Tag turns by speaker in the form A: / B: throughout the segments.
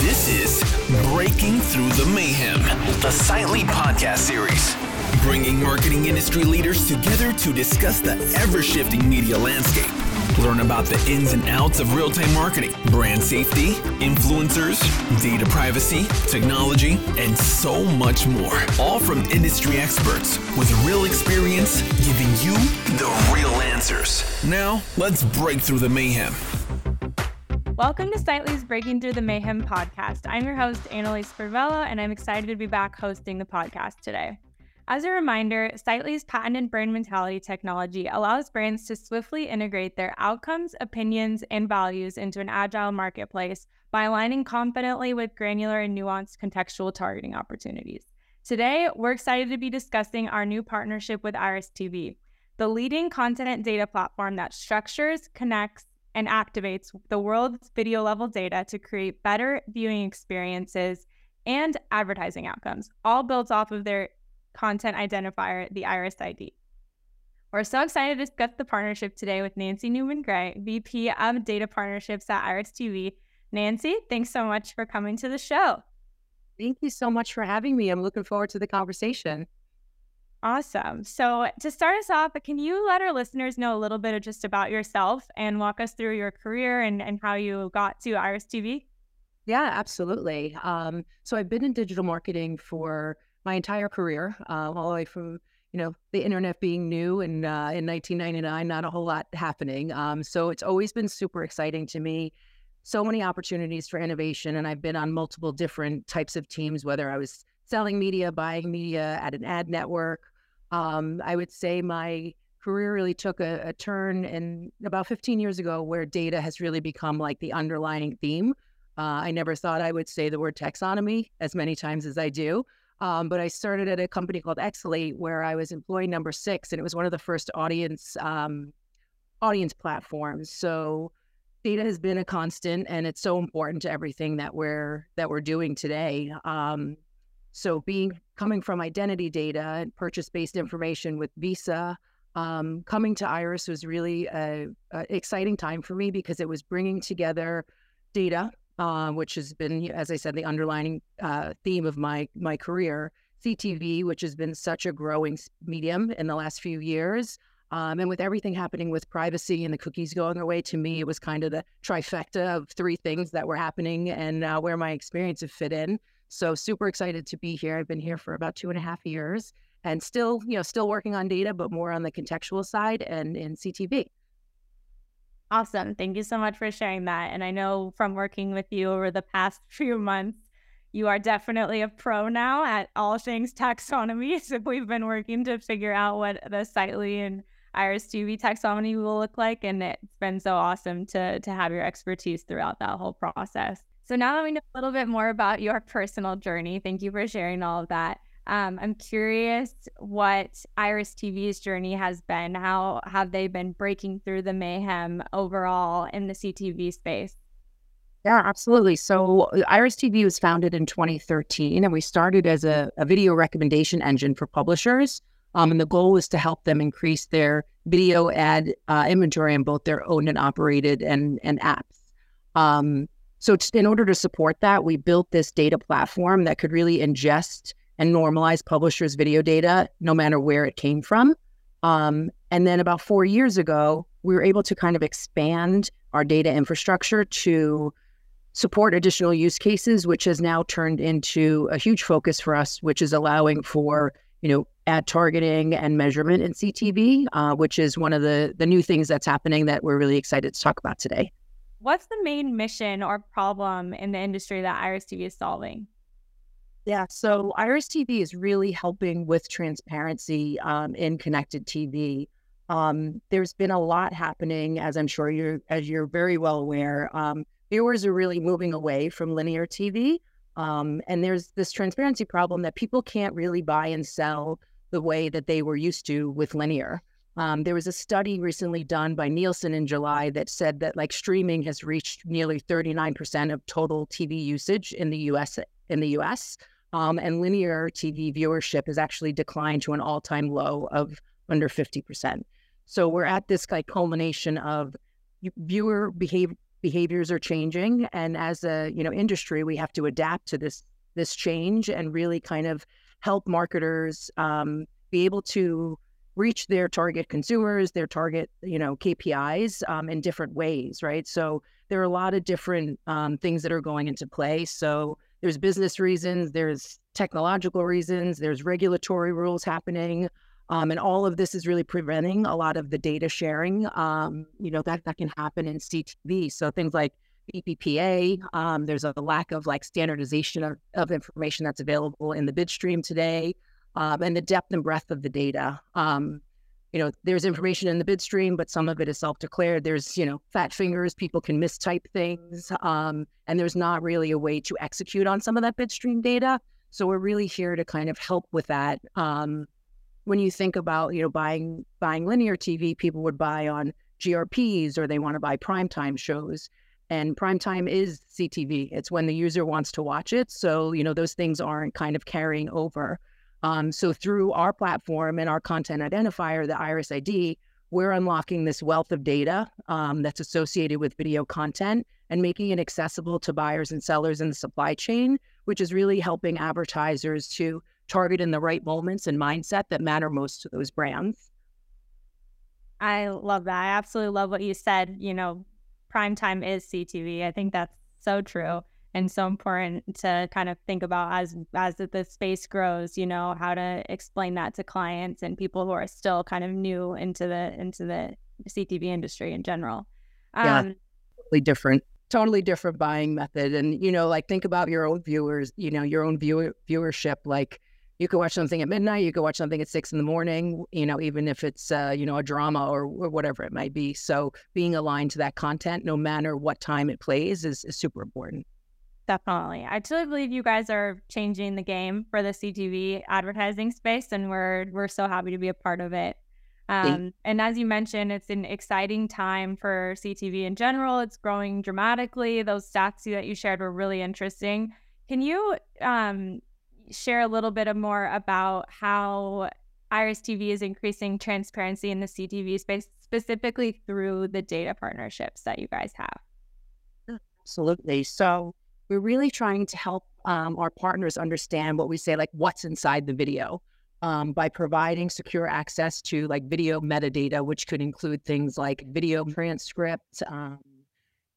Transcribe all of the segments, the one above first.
A: This is Breaking Through the Mayhem, the Sightly podcast series, bringing marketing industry leaders together to discuss the ever shifting media landscape. Learn about the ins and outs of real time marketing, brand safety, influencers, data privacy, technology, and so much more. All from industry experts with real experience giving you the real answers. Now, let's break through the mayhem.
B: Welcome to Sightly's Breaking Through the Mayhem podcast. I'm your host, Annalise Spervella, and I'm excited to be back hosting the podcast today. As a reminder, Sightly's patented brand mentality technology allows brands to swiftly integrate their outcomes, opinions, and values into an agile marketplace by aligning confidently with granular and nuanced contextual targeting opportunities. Today, we're excited to be discussing our new partnership with Iris TV, the leading content data platform that structures, connects, and activates the world's video level data to create better viewing experiences and advertising outcomes, all built off of their content identifier, the Iris ID. We're so excited to discuss the partnership today with Nancy Neumann Grey, VP of Data Partnerships at Iris TV. Nancy, thanks so much for coming to the show.
C: Thank you so much for having me. I'm looking forward to the conversation.
B: Awesome. So, to start us off, can you let our listeners know a little bit of just about yourself and walk us through your career and, and how you got to Iris TV?
C: Yeah, absolutely. Um, so, I've been in digital marketing for my entire career, uh, all the way from you know the internet being new and uh, in 1999, not a whole lot happening. Um, so it's always been super exciting to me. So many opportunities for innovation, and I've been on multiple different types of teams. Whether I was selling media, buying media at an ad network, um, I would say my career really took a, a turn in about 15 years ago, where data has really become like the underlying theme. Uh, I never thought I would say the word taxonomy as many times as I do. Um, but I started at a company called eXelate where I was employee number six, and it was one of the first audience um, audience platforms. So data has been a constant, and it's so important to everything that we're that we're doing today. Um, so being coming from identity data and purchase based information with Visa. Um, coming to Iris was really an exciting time for me because it was bringing together data uh, which has been, as I said, the underlying uh, theme of my my career. CTV, which has been such a growing medium in the last few years, um, and with everything happening with privacy and the cookies going away, to me, it was kind of the trifecta of three things that were happening and uh, where my experience have fit in. So super excited to be here. I've been here for about two and a half years and still, you know, still working on data, but more on the contextual side and in CTV.
B: Awesome. Thank you so much for sharing that. And I know from working with you over the past few months, you are definitely a pro now at all things taxonomy. So we've been working to figure out what the Sightly and Iris TV taxonomy will look like. And it's been so awesome to, to have your expertise throughout that whole process. So now that we know a little bit more about your personal journey, thank you for sharing all of that. Um, I'm curious what Iris TV's journey has been. How have they been breaking through the mayhem overall in the CTV space?
C: Yeah, absolutely. So uh, Iris TV was founded in 2013, and we started as a, a video recommendation engine for publishers. Um, and the goal was to help them increase their video ad uh, inventory in both their owned and operated and, and apps. Um, so, in order to support that, we built this data platform that could really ingest and normalize publishers' video data no matter where it came from. Um, and then about four years ago, we were able to kind of expand our data infrastructure to support additional use cases, which has now turned into a huge focus for us, which is allowing for you know ad targeting and measurement in CTV, uh, which is one of the the new things that's happening that we're really excited to talk about today.
B: What's the main mission or problem in the industry that Iris TV is solving?
C: Yeah, so Iris TV is really helping with transparency um, in connected TV. Um, there's been a lot happening, as I'm sure you're as you're very well aware. Um, viewers are really moving away from linear TV, um, and there's this transparency problem that people can't really buy and sell the way that they were used to with linear. Um, there was a study recently done by Nielsen in July that said that like streaming has reached nearly 39% of total TV usage in the U.S. in the U.S um, and linear TV viewership has actually declined to an all time low of under 50%. So we're at this like culmination of viewer behavior behaviors are changing, and as a you know industry, we have to adapt to this this change and really kind of help marketers um, be able to reach their target consumers, their target, you know, KPIs um, in different ways, right? So there are a lot of different um, things that are going into play. So there's business reasons, there's technological reasons, there's regulatory rules happening. Um, and all of this is really preventing a lot of the data sharing, um, you know, that, that can happen in CTV. So things like VPPA, um, there's a lack of like standardization of, of information that's available in the bid stream today um, and the depth and breadth of the data. Um, you know, there's information in the bid stream, but some of it is self-declared. There's, you know, fat fingers. People can mistype things, um, and there's not really a way to execute on some of that bid stream data. So we're really here to kind of help with that. Um, when you think about, you know, buying buying linear TV, people would buy on GRPs or they want to buy primetime shows. And primetime is CTV. It's when the user wants to watch it. So, you know, those things aren't kind of carrying over. Um, so through our platform and our content identifier, the Iris ID, we're unlocking this wealth of data um, that's associated with video content and making it accessible to buyers and sellers in the supply chain, which is really helping advertisers to target in the right moments and mindset that matter most to those brands.
B: I love that. I absolutely love what you said. You know, prime time is CTV. I think that's so true and so important to kind of think about as as the space grows you know how to explain that to clients and people who are still kind of new into the into the ctv industry in general.
C: Um, yeah totally different totally different buying method. And you know like think about your own viewers you know your own viewer viewership like you could watch something at midnight you could watch something at six in the morning you know even if it's uh, you know a drama or, or, whatever it might be. So being aligned to that content no matter what time it plays is, is super important
B: Definitely. I truly believe you guys are changing the game for the CTV advertising space and we're we're so happy to be a part of it. Um, and as you mentioned, it's an exciting time for CTV in general. It's growing dramatically. Those stats that you shared were really interesting. Can you um, share a little bit more about how Iris TV is increasing transparency in the CTV space, specifically through the data partnerships that you guys have?
C: Absolutely. So we're really trying to help um, our partners understand what we say, like what's inside the video, um, by providing secure access to like video metadata, which could include things like video transcript, um,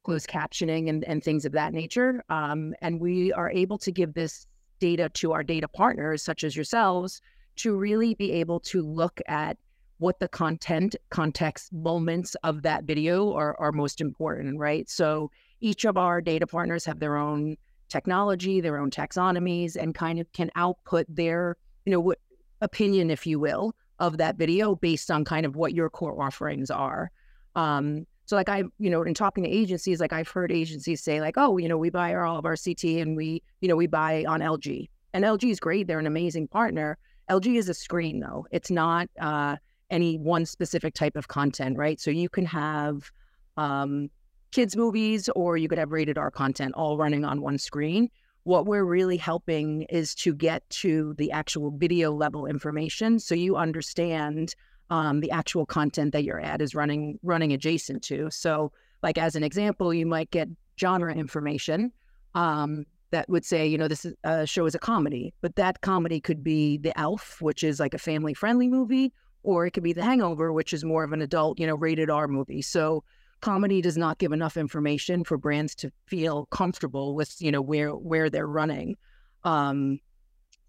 C: closed captioning, and, and things of that nature. Um, and we are able to give this data to our data partners, such as yourselves, to really be able to look at what the content, context, moments of that video are, are most important, right? So each of our data partners have their own technology, their own taxonomies, and kind of can output their, you know, what opinion, if you will, of that video based on kind of what your core offerings are. Um, so like I, you know, in talking to agencies, like I've heard agencies say like, oh, you know, we buy all of our CT and we, you know, we buy on LG. And LG is great. They're an amazing partner. LG is a screen though. It's not uh, any one specific type of content, right? So you can have um, kids' movies or you could have rated R content all running on one screen. What we're really helping is to get to the actual video level information so you understand um, the actual content that your ad is running running adjacent to. So, like as an example, you might get genre information um, that would say, you know, this is, uh, show is a comedy, but that comedy could be The Elf, which is like a family friendly movie, or it could be The Hangover, which is more of an adult, you know, rated R movie. So comedy does not give enough information for brands to feel comfortable with you know where where they're running. Um,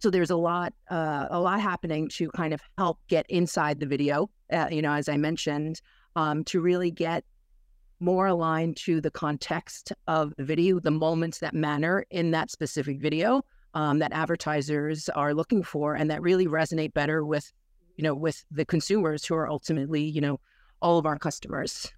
C: so there's a lot uh, a lot happening to kind of help get inside the video uh, you know as i mentioned um, to really get more aligned to the context of the video the moments that matter in that specific video um, that advertisers are looking for and that really resonate better with you know with the consumers who are ultimately you know all of our customers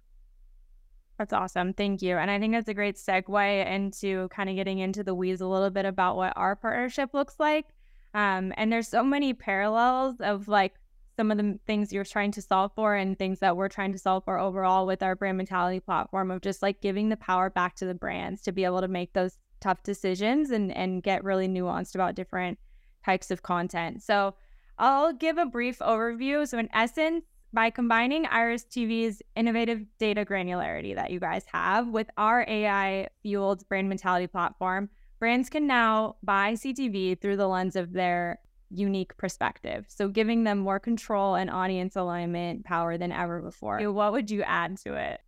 B: that's awesome. Thank you. And I think that's a great segue into kind of getting into the weeds a little bit about what our partnership looks like. Um, and there's so many parallels of like some of the things you're trying to solve for and things that we're trying to solve for overall with our brand mentality platform of just like giving the power back to the brands to be able to make those tough decisions and and get really nuanced about different types of content. So I'll give a brief overview. So in essence, by combining Iris TV's innovative data granularity that you guys have with our AI fueled brand mentality platform, brands can now buy CTV through the lens of their unique perspective. So giving them more control and audience alignment power than ever before. What would you add to it?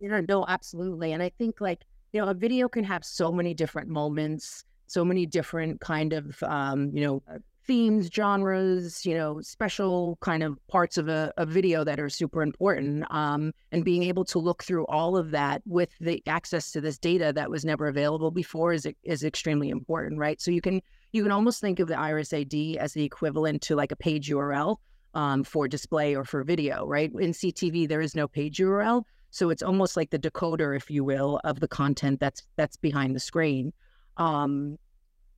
C: You know, no, absolutely. And I think like, you know, a video can have so many different moments, so many different kind of um, you know, themes, genres, you know, special kind of parts of a, a video that are super important. Um, and being able to look through all of that with the access to this data that was never available before is is extremely important, right? So you can you can almost think of the Iris ID as the equivalent to like a page URL um, for display or for video, right? In CTV, there is no page URL, so it's almost like the decoder, if you will, of the content that's that's behind the screen. Um,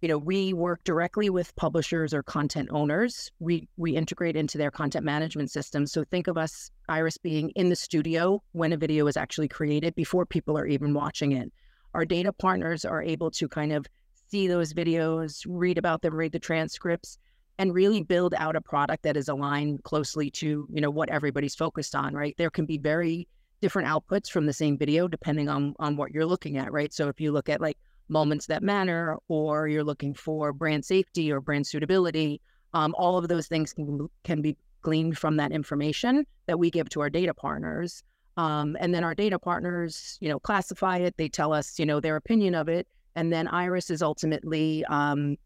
C: you know, we work directly with publishers or content owners. We we integrate into their content management system. So think of us, Iris, being in the studio when a video is actually created before people are even watching it. Our data partners are able to kind of see those videos, read about them, read the transcripts, and really build out a product that is aligned closely to, you know, what everybody's focused on, right? There can be very different outputs from the same video depending on on what you're looking at, right? So if you look at like moments that matter, or you're looking for brand safety or brand suitability, um, all of those things can, can be gleaned from that information that we give to our data partners. Um, and then our data partners, you know, classify it. They tell us, you know, their opinion of it, and then Iris is ultimately um,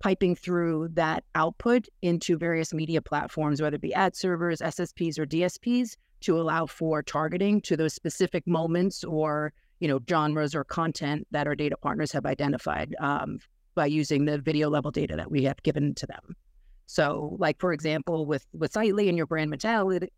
C: piping through that output into various media platforms, whether it be ad servers, SSPs, or DSPs, to allow for targeting to those specific moments or you know genres or content that our data partners have identified um, by using the video level data that we have given to them. So, like for example, with with Sightly and your brand mentality,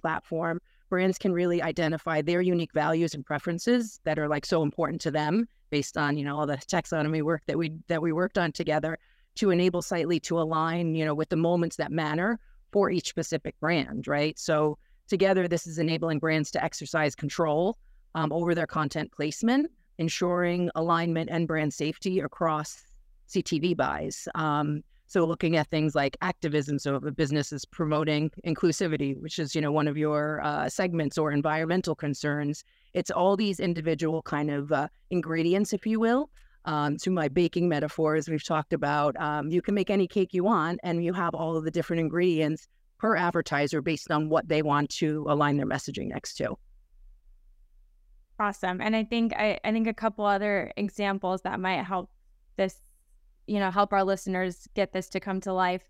C: platform, brands can really identify their unique values and preferences that are like so important to them based on you know all the taxonomy work that we that we worked on together to enable Sightly to align you know with the moments that matter for each specific brand, right? So together, this is enabling brands to exercise control um, over their content placement, ensuring alignment and brand safety across CTV buys. Um, so looking at things like activism, so if a business is promoting inclusivity, which is you know one of your uh, segments, or environmental concerns, it's all these individual kind of uh, ingredients, if you will. Um, to my baking metaphors, we've talked about um, you can make any cake you want, and you have all of the different ingredients per advertiser based on what they want to align their messaging next to.
B: Awesome. And I think I, I think a couple other examples that might help this, you know, help our listeners get this to come to life.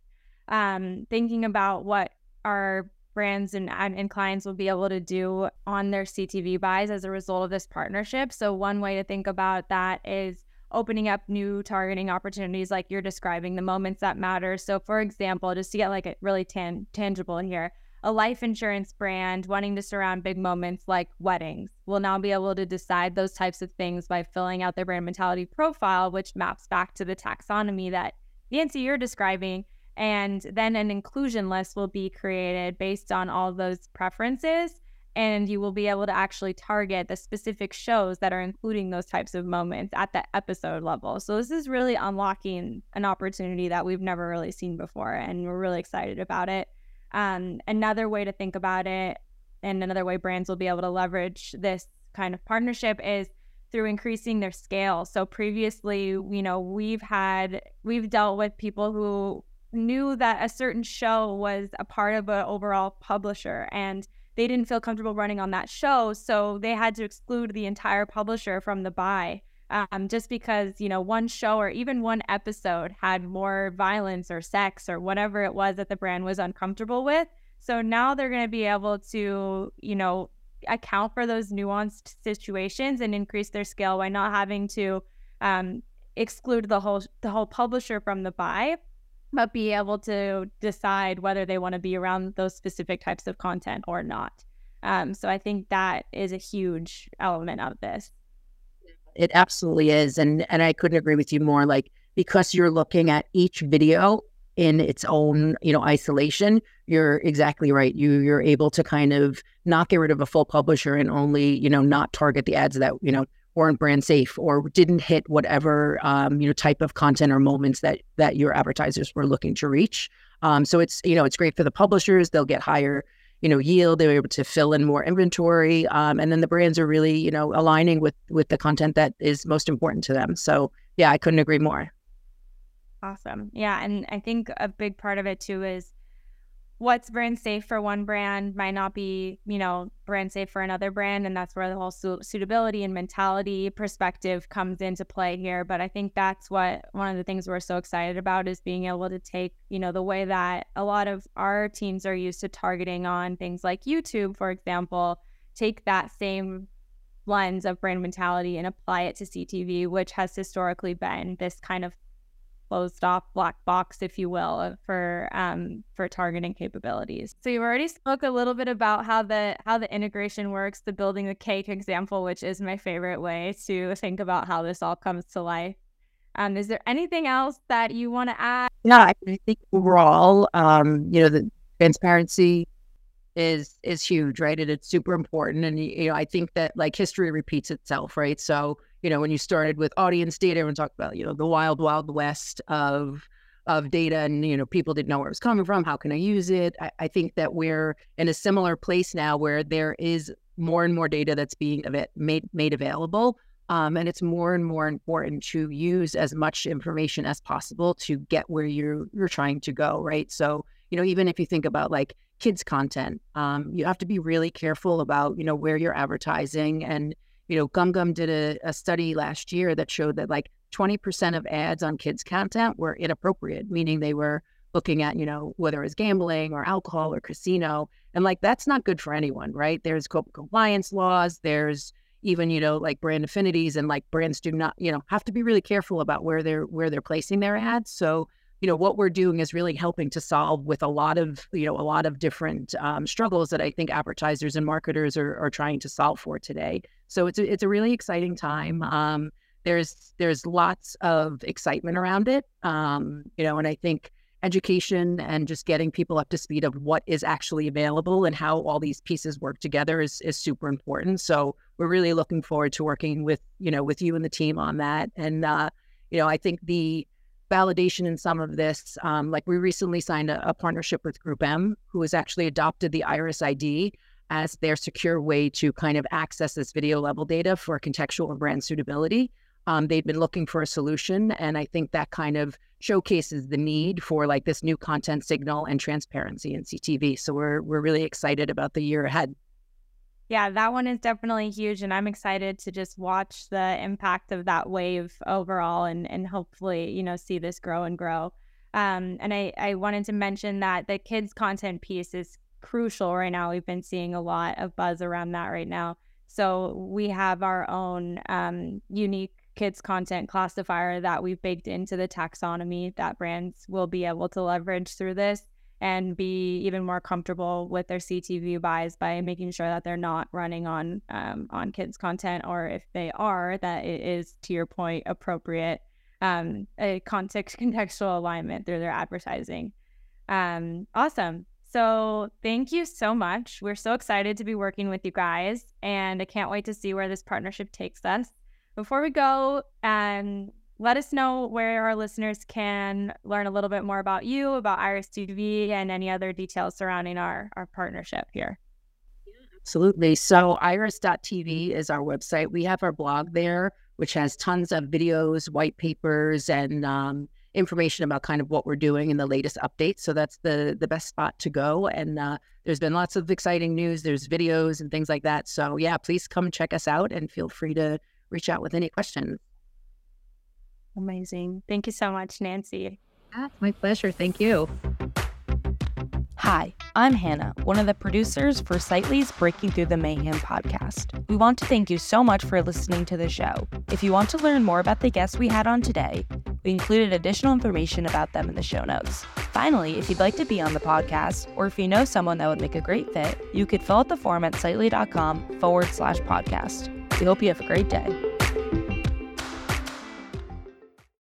B: Um, thinking about what our brands and, and clients will be able to do on their CTV buys as a result of this partnership. So one way to think about that is opening up new targeting opportunities like you're describing the moments that matter. So for example, just to get like a really tan- tangible here, a life insurance brand wanting to surround big moments like weddings will now be able to decide those types of things by filling out their brand mentality profile, which maps back to the taxonomy that Nancy, you're describing. And then an inclusion list will be created based on all those preferences. And you will be able to actually target the specific shows that are including those types of moments at the episode level. So, this is really unlocking an opportunity that we've never really seen before. And we're really excited about it. Um, another way to think about it, and another way brands will be able to leverage this kind of partnership is through increasing their scale. So previously, you know, we've had we've dealt with people who knew that a certain show was a part of an overall publisher and they didn't feel comfortable running on that show, so they had to exclude the entire publisher from the buy um, just because you know one show or even one episode had more violence or sex or whatever it was that the brand was uncomfortable with. So now they're going to be able to you know account for those nuanced situations and increase their scale by not having to um, exclude the whole the whole publisher from the buy but be able to decide whether they want to be around those specific types of content or not. Um, so i think that is a huge element of this
C: it absolutely is. And and I couldn't agree with you more. Like because you're looking at each video in its own, you know, isolation, you're exactly right. You you're able to kind of not get rid of a full publisher and only, you know, not target the ads that, you know, weren't brand safe or didn't hit whatever um, you know type of content or moments that that your advertisers were looking to reach. Um, so it's you know it's great for the publishers; they'll get higher you know, yield. They were able to fill in more inventory, um, and then the brands are really, you know, aligning with with the content that is most important to them. So yeah, I couldn't agree more.
B: Awesome. Yeah, and I think a big part of it too is what's brand safe for one brand might not be, you know, brand safe for another brand. And that's where the whole su- suitability and mentality perspective comes into play here. But I think that's what one of the things we're so excited about is being able to take, you know, the way that a lot of our teams are used to targeting on things like YouTube, for example, take that same lens of brand mentality and apply it to CTV, which has historically been this kind of closed off black box, if you will, for um, for targeting capabilities. So you've already spoke a little bit about how the how the integration works, the building the cake example, which is my favorite way to think about how this all comes to life. Um, is there anything else that you want to add?
C: Yeah, I think overall, um, you know, the transparency is is huge, right? And it's super important. And you know, I think that like history repeats itself, right? So you know, when you started with audience data, everyone talked about, you know, the wild, wild west of of data and you know people didn't know where it was coming from how can i use it? I, I, think that we're in a similar place now where there is more and more data that's being made made available um, and it's more and more important to use as much information as possible to get where you're you're trying to go right? So you know even if you think about like kids content um, you have to be really careful about you know where you're advertising and you know, GumGum did a, a study last year that showed that like 20% of ads on kids' content were inappropriate, meaning they were looking at, you know, whether it's gambling or alcohol or casino. And like, that's not good for anyone, right? There's compliance laws. There's even, you know, like brand affinities and like brands do not, you know, have to be really careful about where they're, where they're placing their ads. So, you know, what we're doing is really helping to solve with a lot of, you know, a lot of different um, struggles that I think advertisers and marketers are, are trying to solve for today. So it's a, it's a really exciting time. Um, there's there's lots of excitement around it, um, you know, and I think education and just getting people up to speed of what is actually available and how all these pieces work together is is super important. So we're really looking forward to working with you know with you and the team on that. And uh, you know, I think the validation in some of this, um, like we recently signed a, a partnership with GroupM, who has actually adopted the Iris ID as their secure way to kind of access this video level data for contextual and brand suitability. Um, they've been looking for a solution, and I think that kind of showcases the need for like this new content signal and transparency in CTV. So we're we're really excited about the year ahead.
B: Yeah, that one is definitely huge, and I'm excited to just watch the impact of that wave overall, and and hopefully you know see this grow and grow. Um, and I I wanted to mention that the kids content piece is crucial right now. We've been seeing a lot of buzz around that right now. So we have our own um, unique kids content classifier that we've baked into the taxonomy that brands will be able to leverage through this and be even more comfortable with their CTV buys by making sure that they're not running on um, on kids content, or if they are, that it is to your point appropriate um, a context contextual alignment through their advertising. Um, awesome. So thank you so much. We're so excited to be working with you guys, and I can't wait to see where this partnership takes us. Before we go, um, let us know where our listeners can learn a little bit more about you, about Iris TV, and any other details surrounding our, our partnership here.
C: Absolutely. So, iris.tv is our website. We have our blog there, which has tons of videos, white papers, and um, information about kind of what we're doing and the latest updates. So that's the the best spot to go. And uh, there's been lots of exciting news. There's videos and things like that. So yeah, please come check us out and feel free to reach out with any questions.
B: Amazing. Thank you so much, Nancy.
C: Ah, my pleasure. Thank you.
D: Hi, I'm Hannah, one of the producers for Sightly's Breaking Through the Mayhem podcast. We want to thank you so much for listening to the show. If you want to learn more about the guests we had on today, we included additional information about them in the show notes. Finally, if you'd like to be on the podcast, or if you know someone that would make a great fit, you could fill out the form at sightly.com forward slash podcast. We hope you have a great day.